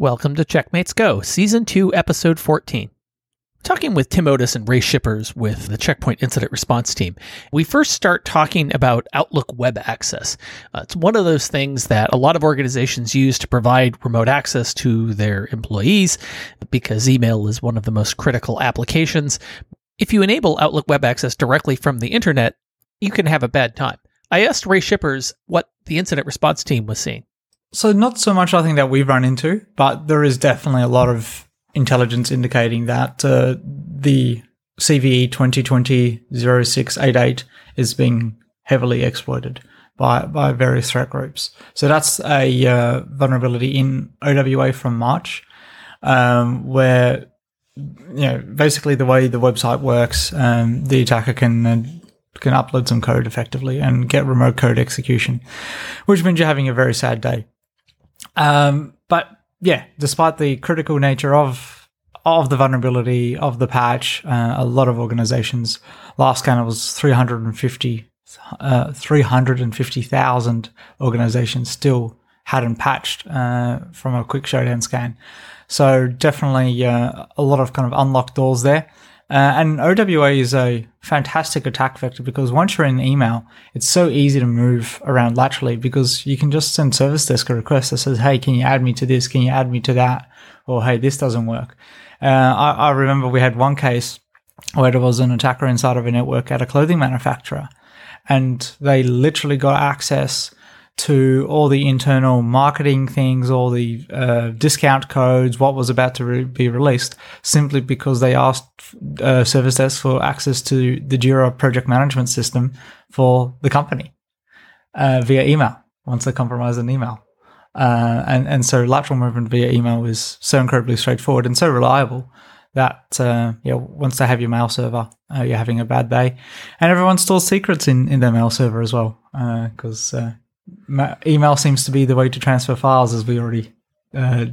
Welcome to Checkmates Go, Season 2, Episode 14. Talking with Tim Otis and Ray Shippers with the Checkpoint Incident Response Team, we first start talking about Outlook Web Access. Uh, it's one of those things that a lot of organizations use to provide remote access to their employees because email is one of the most critical applications. If you enable Outlook Web Access directly from the internet, you can have a bad time. I asked Ray Shippers what the incident response team was seeing. So not so much I think that we've run into, but there is definitely a lot of intelligence indicating that uh, the CVE 2020-0688 is being heavily exploited by, by various threat groups. So that's a uh, vulnerability in OWA from March, um, where you know basically the way the website works, um, the attacker can uh, can upload some code effectively and get remote code execution, which means you're having a very sad day. Um, but yeah, despite the critical nature of of the vulnerability of the patch, uh, a lot of organizations last count it was 350 uh, 350,000 organizations still hadn't patched uh, from a quick Shodan scan. So definitely uh, a lot of kind of unlocked doors there. Uh, and OWA is a fantastic attack vector because once you're in email, it's so easy to move around laterally because you can just send service desk a request that says, Hey, can you add me to this? Can you add me to that? Or, Hey, this doesn't work. Uh, I, I remember we had one case where there was an attacker inside of a network at a clothing manufacturer and they literally got access to all the internal marketing things, all the uh, discount codes, what was about to re- be released, simply because they asked uh, Service Desk for access to the Jira project management system for the company uh, via email once they compromised an email. Uh, and, and so lateral movement via email is so incredibly straightforward and so reliable that uh, yeah, once they have your mail server, uh, you're having a bad day, and everyone stores secrets in, in their mail server as well because uh, email seems to be the way to transfer files, as we already, uh,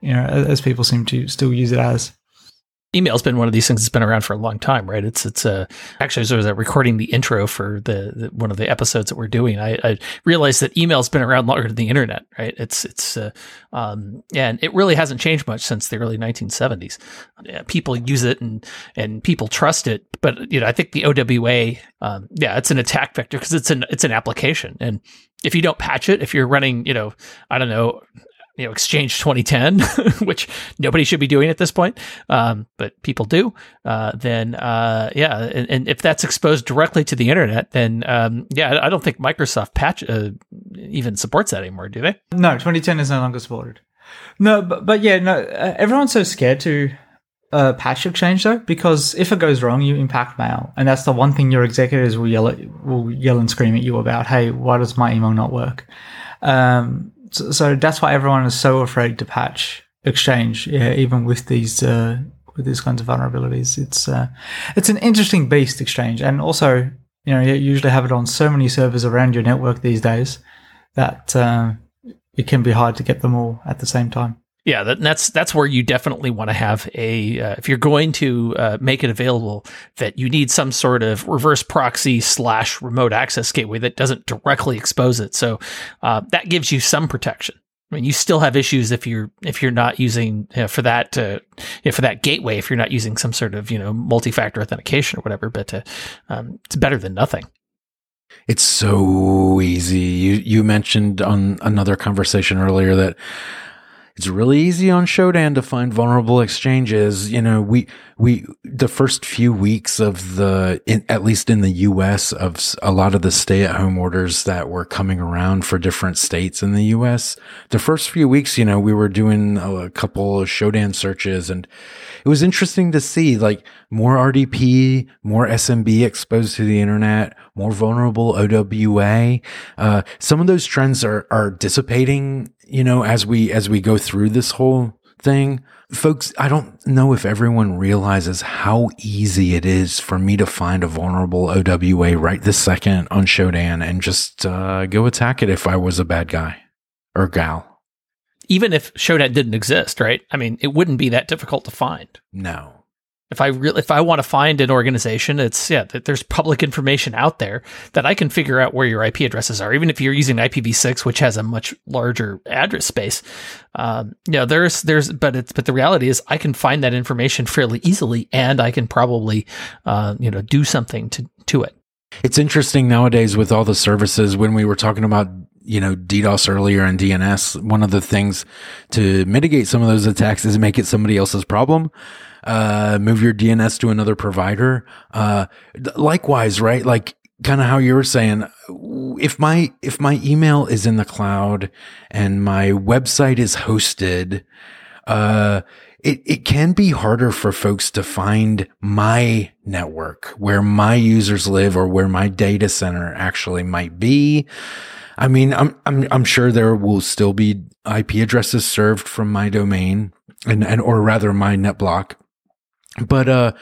you know, as people seem to still use it as. Email's been one of these things that's been around for a long time, right? It's it's uh, actually as I was recording the intro for the, the, one of the episodes that we're doing, I, I, realized that email's been around longer than the internet, right? It's it's uh, um, and it really hasn't changed much since the early 1970s. Yeah, people use it and and people trust it, but you know, I think the OWA, um, yeah, it's an attack vector because it's an it's an application, and if you don't patch it, if you're running, you know, I don't know, you know, Exchange 2010, which nobody should be doing at this point, um, but people do, uh, then uh, yeah, and, and, if that's exposed directly to the internet, then um, yeah, I don't think Microsoft patch uh, even supports that anymore, do they? No, 2010 is no longer supported. No, but, but yeah, no, uh, everyone's so scared to uh, patch exchange though, because if it goes wrong, you impact mail, and that's the one thing your executives will yell at, will yell and scream at you about. Hey, why does my email not work? Um, so, so, that's why everyone is so afraid to patch exchange, yeah, even with these uh, with these kinds of vulnerabilities. It's uh, it's an interesting beast exchange, and also you know you usually have it on so many servers around your network these days that uh, it can be hard to get them all at the same time. Yeah, that, that's that's where you definitely want to have a uh, if you're going to uh, make it available that you need some sort of reverse proxy slash remote access gateway that doesn't directly expose it. So uh, that gives you some protection. I mean, you still have issues if you're if you're not using you know, for that you know, for that gateway if you're not using some sort of you know multi-factor authentication or whatever. But uh, um, it's better than nothing. It's so easy. You you mentioned on another conversation earlier that it's really easy on Shodan to find vulnerable exchanges. You know, we, we, the first few weeks of the, in, at least in the US of a lot of the stay at home orders that were coming around for different states in the US, the first few weeks, you know, we were doing a couple of Shodan searches and it was interesting to see like more RDP, more SMB exposed to the internet, more vulnerable OWA. Uh, some of those trends are, are dissipating you know, as we, as we go through this whole thing, folks, I don't know if everyone realizes how easy it is for me to find a vulnerable OWA right this second on Shodan and just uh, go attack it if I was a bad guy or gal. Even if Shodan didn't exist, right? I mean, it wouldn't be that difficult to find. No. If I really, if I want to find an organization, it's yeah, there's public information out there that I can figure out where your IP addresses are, even if you're using IPv6, which has a much larger address space. Um, you know, there's there's, but it's but the reality is I can find that information fairly easily, and I can probably, uh, you know, do something to to it. It's interesting nowadays with all the services when we were talking about you know DDoS earlier and DNS. One of the things to mitigate some of those attacks is make it somebody else's problem. Uh, move your DNS to another provider. Uh, likewise, right? Like kind of how you were saying, if my if my email is in the cloud and my website is hosted, uh, it, it can be harder for folks to find my network where my users live or where my data center actually might be. I mean, I'm, I'm, I'm sure there will still be IP addresses served from my domain and, and, or rather my NetBlock. But, uh,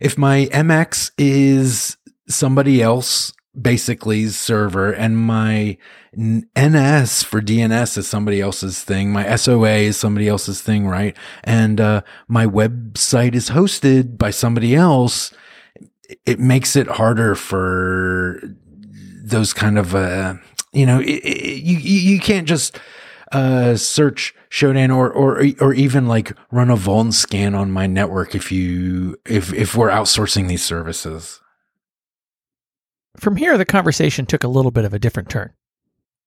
if my MX is somebody else basically server and my NS for DNS is somebody else's thing. My SOA is somebody else's thing, right? And, uh, my website is hosted by somebody else. It makes it harder for those kind of, uh, you know, it, it, you, you can't just, uh, search Shodan or, or, or even like run a vuln scan on my network if you, if, if we're outsourcing these services. From here, the conversation took a little bit of a different turn.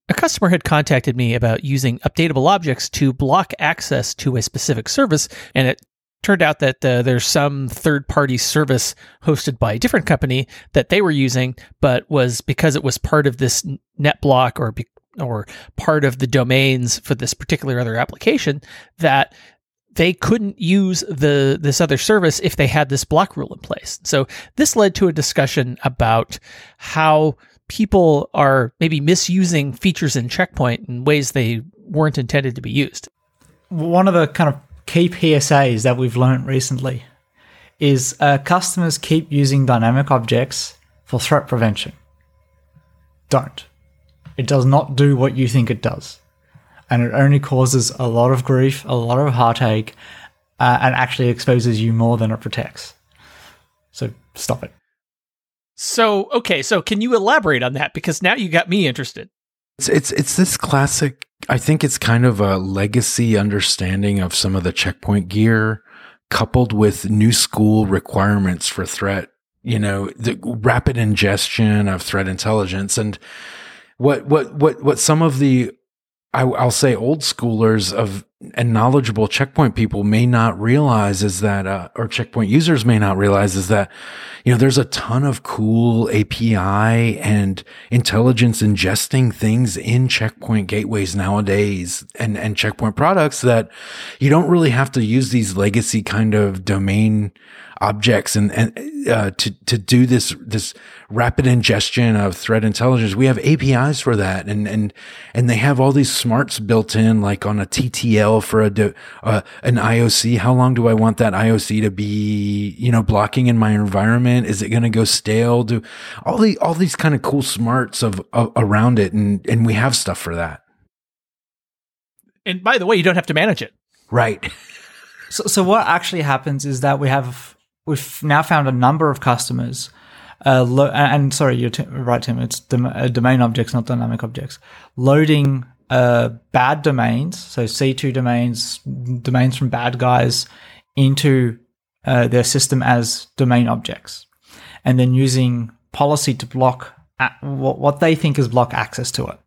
A customer had contacted me about using updatable objects to block access to a specific service, and it turned out that uh, there's some third party service hosted by a different company that they were using, but was because it was part of this net block or or part of the domains for this particular other application that they couldn't use the this other service if they had this block rule in place. So this led to a discussion about how people are maybe misusing features in Checkpoint in ways they weren't intended to be used. One of the kind of key PSAs that we've learned recently is uh, customers keep using dynamic objects for threat prevention. Don't. It does not do what you think it does. And it only causes a lot of grief, a lot of heartache, uh, and actually exposes you more than it protects. So stop it. So, okay, so can you elaborate on that? Because now you got me interested. It's it's it's this classic. I think it's kind of a legacy understanding of some of the checkpoint gear, coupled with new school requirements for threat. You know, the rapid ingestion of threat intelligence and what what what what some of the I, will say old schoolers of and knowledgeable checkpoint people may not realize is that, uh, or checkpoint users may not realize is that, you know, there's a ton of cool API and intelligence ingesting things in checkpoint gateways nowadays and, and checkpoint products that you don't really have to use these legacy kind of domain objects and, and uh, to to do this this rapid ingestion of threat intelligence. We have APIs for that, and and and they have all these smarts built in, like on a TTL for a uh, an IOC. How long do I want that IOC to be? You know, blocking in my environment. Is it going to go stale? Do all the all these kind of cool smarts of, of around it, and and we have stuff for that. And by the way, you don't have to manage it. Right. So, so what actually happens is that we have we've now found a number of customers. Uh, lo- and sorry, you're t- right, Tim. It's dom- uh, domain objects, not dynamic objects. Loading uh, bad domains, so C2 domains, domains from bad guys, into uh, their system as domain objects, and then using policy to block a- what, what they think is block access to it.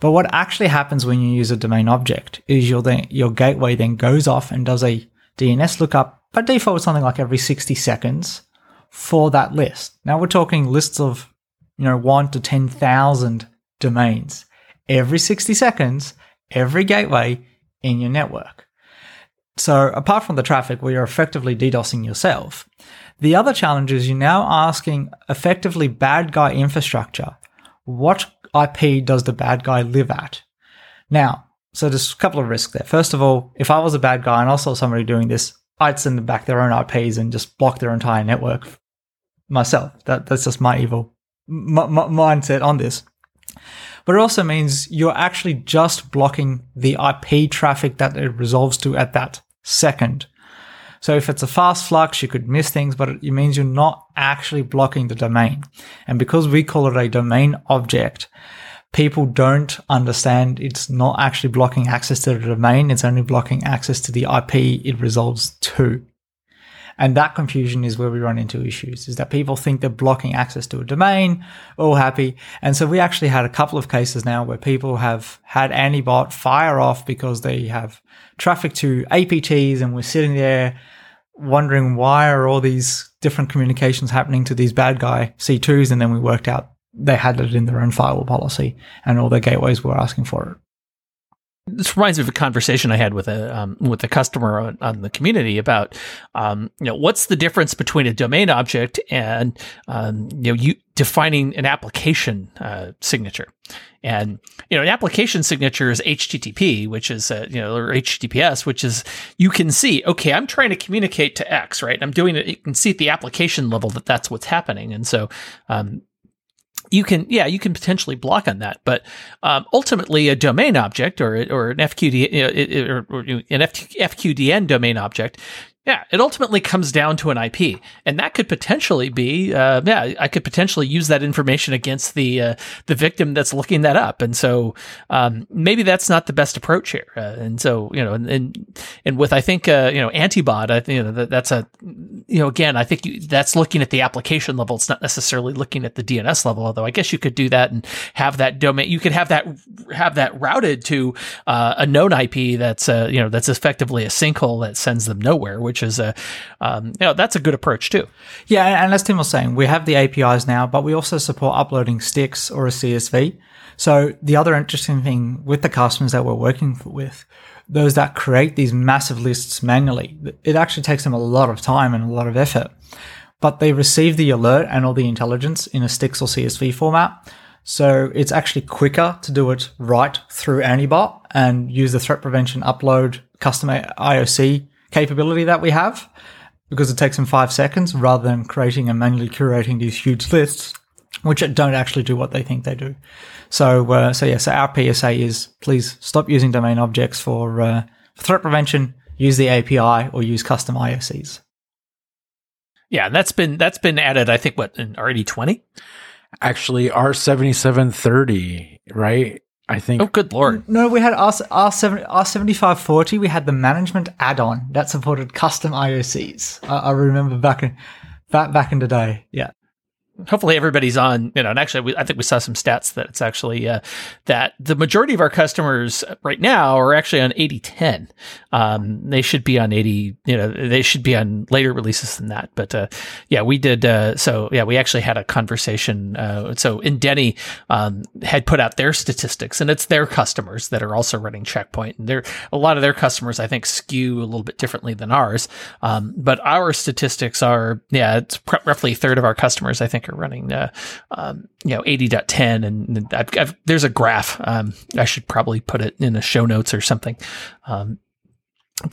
But what actually happens when you use a domain object is your then, your gateway then goes off and does a DNS lookup by default something like every 60 seconds for that list. Now we're talking lists of, you know, one to 10,000 domains every 60 seconds, every gateway in your network. So apart from the traffic where you're effectively DDoSing yourself, the other challenge is you're now asking effectively bad guy infrastructure, what IP does the bad guy live at? Now, so there's a couple of risks there. First of all, if I was a bad guy and I saw somebody doing this, I'd send them back their own IPs and just block their entire network myself. That that's just my evil m- m- mindset on this. But it also means you're actually just blocking the IP traffic that it resolves to at that second. So if it's a fast flux, you could miss things, but it means you're not actually blocking the domain. And because we call it a domain object, people don't understand it's not actually blocking access to the domain. It's only blocking access to the IP it resolves to. And that confusion is where we run into issues is that people think they're blocking access to a domain, all happy. And so we actually had a couple of cases now where people have had Antibot fire off because they have traffic to APTs and we're sitting there wondering why are all these different communications happening to these bad guy C2s. And then we worked out they had it in their own firewall policy and all their gateways were asking for it. This reminds me of a conversation I had with a um, with a customer on, on the community about um, you know what's the difference between a domain object and um, you know you defining an application uh, signature. And you know an application signature is HTTP which is uh, you know or HTTPS which is you can see okay I'm trying to communicate to X right? I'm doing it you can see at the application level that that's what's happening. And so um, you can yeah you can potentially block on that. But um, ultimately a domain object or or an fqd or, or an fqdn domain object yeah, it ultimately comes down to an IP, and that could potentially be, uh, yeah, I could potentially use that information against the uh, the victim that's looking that up, and so um, maybe that's not the best approach here. Uh, and so you know, and and, with I think uh, you know Antibot, I you know that, that's a you know again I think you, that's looking at the application level. It's not necessarily looking at the DNS level, although I guess you could do that and have that domain. You could have that have that routed to uh, a known IP that's uh, you know that's effectively a sinkhole that sends them nowhere, which which is a, um, you know, that's a good approach too. Yeah, and as Tim was saying, we have the APIs now, but we also support uploading STIX or a CSV. So the other interesting thing with the customers that we're working with, those that create these massive lists manually, it actually takes them a lot of time and a lot of effort. But they receive the alert and all the intelligence in a STIX or CSV format. So it's actually quicker to do it right through Antibot and use the threat prevention upload custom IOC capability that we have because it takes them five seconds rather than creating and manually curating these huge lists, which don't actually do what they think they do. So, uh, so yeah, so our PSA is please stop using domain objects for, uh, for threat prevention. Use the API or use custom IOCs. Yeah, that's been that's been added. I think what in RD twenty. Actually, R seventy seven thirty, right? I think. Oh, good lord! No, we had R R seventy R seventy five forty. We had the management add on that supported custom IOCs. I, I remember back in back back in the day. Yeah hopefully everybody's on you know and actually we, i think we saw some stats that it's actually uh, that the majority of our customers right now are actually on 8010 um, they should be on 80 you know they should be on later releases than that. But uh, yeah we did uh, so yeah we actually had a conversation uh, so Indeni um, had put out their statistics and it's their customers that are also running checkpoint and they're a lot of their customers i think skew a little bit differently than ours. Um, but our statistics are yeah it's pr- roughly a third of our customers i think are running, uh, um, you know, 80.10. And I've, I've, there's a graph. Um, I should probably put it in the show notes or something. Um,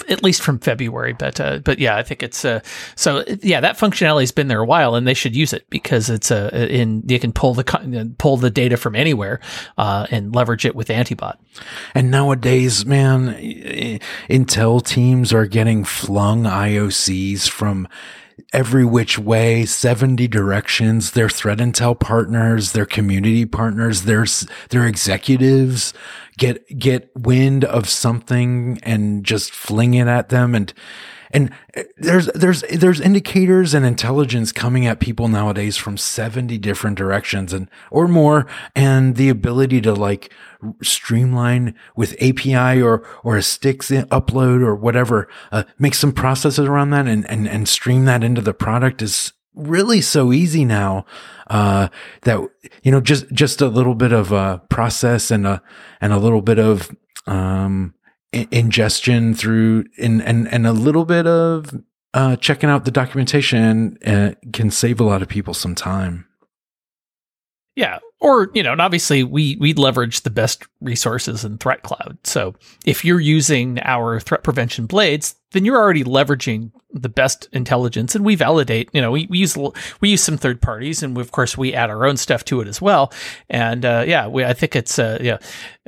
at least from February, but uh, but yeah, I think it's uh, so yeah that functionality's been there a while, and they should use it because it's a uh, in you can pull the pull the data from anywhere uh, and leverage it with Antibot. And nowadays, man, Intel teams are getting flung IOCs from every which way, 70 directions, their threat intel partners, their community partners, their, their executives. Get, get wind of something and just fling it at them. And, and there's, there's, there's indicators and intelligence coming at people nowadays from 70 different directions and, or more. And the ability to like streamline with API or, or a STIX upload or whatever, uh, make some processes around that and, and, and stream that into the product is really so easy now, uh, that, you know, just, just a little bit of a process and a, and a little bit of, um, ingestion through and, and, and a little bit of, uh, checking out the documentation uh, can save a lot of people some time. Yeah. Or, you know, and obviously we we leverage the best resources in Threat Cloud. So if you're using our threat prevention blades, then you're already leveraging the best intelligence and we validate, you know, we, we use we use some third parties and we, of course we add our own stuff to it as well. And uh, yeah, we, I think it's uh, yeah,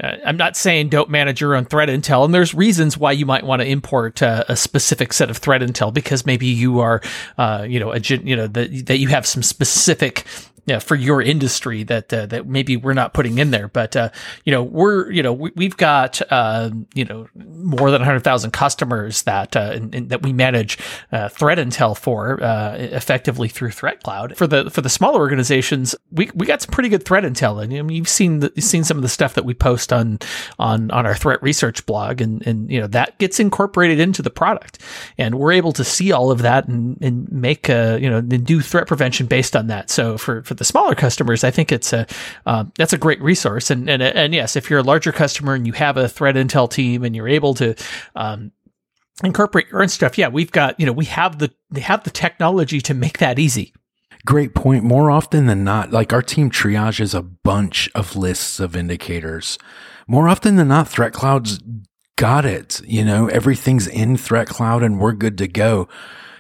uh, I'm not saying don't manage your own threat intel and there's reasons why you might want to import uh, a specific set of threat intel because maybe you are uh, you know, a you know that that you have some specific yeah, for your industry that uh, that maybe we're not putting in there. But uh, you know, we're you know we, have got uh, you know more than hundred thousand customers that uh, in, in, that we manage uh, threat intel for uh, effectively through Threat Cloud. For the for the smaller organizations, we we got some pretty good threat intel, and I mean, you've seen the, you've seen some of the stuff that we post on on on our threat research blog, and and you know that gets incorporated into the product, and we're able to see all of that and and make a you know and do threat prevention based on that. So for for the smaller customers, I think it's a uh, that's a great resource. And, and and yes, if you're a larger customer and you have a threat intel team and you're able to um, incorporate your own stuff, yeah, we've got you know we have the have the technology to make that easy. Great point. More often than not, like our team triages a bunch of lists of indicators. More often than not, Threat Cloud's got it. You know, everything's in Threat Cloud and we're good to go.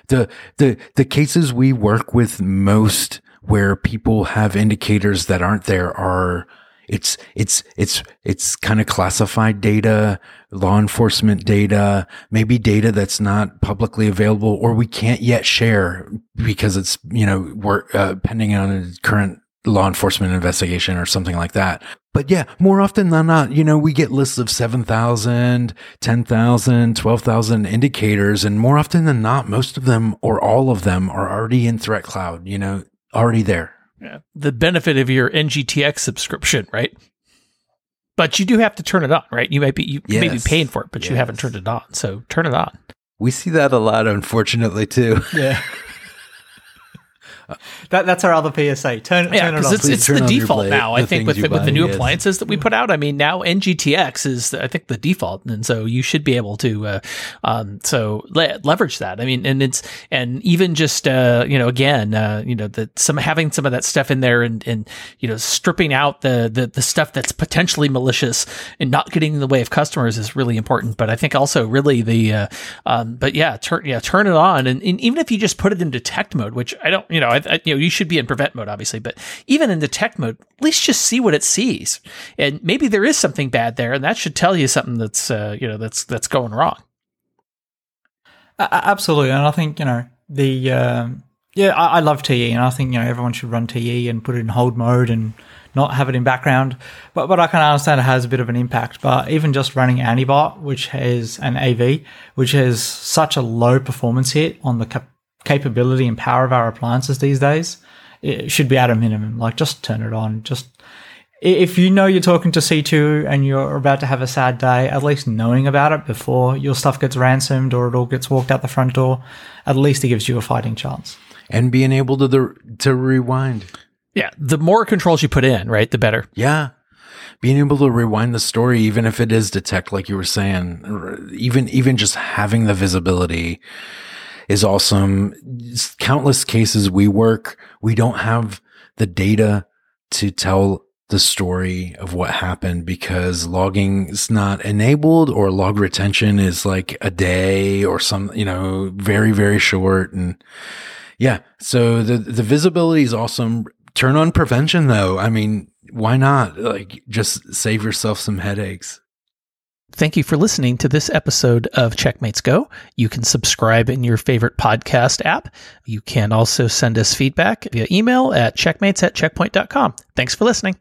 The, the, the cases we work with most where people have indicators that aren't there are it's it's it's it's kind of classified data law enforcement data maybe data that's not publicly available or we can't yet share because it's you know we're uh, pending on a current law enforcement investigation or something like that. But yeah more often than not you know we get lists of 7000 10000 12000 indicators and more often than not most of them or all of them are already in threat cloud you know already there. Yeah. The benefit of your NGTX subscription, right? But you do have to turn it on, right? You might be you yes. may be paying for it, but yes. you haven't turned it on. So turn it on. We see that a lot, unfortunately, too. Yeah. that that's our other PSA. Turn, yeah, turn it on. It's, it's the default now. The I think with the, with the new yes. appliances that we put out. I mean, now NGTX is I think the default, and so you should be able to uh, um, so le- leverage that. I mean, and it's and even just uh, you know again uh, you know that some having some of that stuff in there and and you know stripping out the the the stuff that's potentially malicious and not getting in the way of customers is really important. But I think also really the uh, um, but yeah turn yeah turn it on and, and even if you just put it in detect mode, which I don't you know I, you know, you should be in prevent mode, obviously, but even in detect mode, at least just see what it sees, and maybe there is something bad there, and that should tell you something that's, uh, you know, that's that's going wrong. Uh, absolutely, and I think you know the um, yeah, I, I, love TE, and I think you know everyone should run TE and put it in hold mode and not have it in background. But but I can understand it has a bit of an impact. But even just running Antibot, which has an AV, which has such a low performance hit on the cap- capability and power of our appliances these days, it should be at a minimum. Like just turn it on. Just if you know you're talking to C2 and you're about to have a sad day, at least knowing about it before your stuff gets ransomed or it all gets walked out the front door, at least it gives you a fighting chance. And being able to the, to rewind. Yeah, the more controls you put in, right, the better. Yeah. Being able to rewind the story, even if it is detect, like you were saying, even even just having the visibility is awesome. Countless cases we work, we don't have the data to tell the story of what happened because logging is not enabled or log retention is like a day or some, you know, very, very short. And yeah, so the, the visibility is awesome. Turn on prevention though. I mean, why not? Like just save yourself some headaches. Thank you for listening to this episode of Checkmates Go. You can subscribe in your favorite podcast app. You can also send us feedback via email at checkmates at checkpoint.com. Thanks for listening.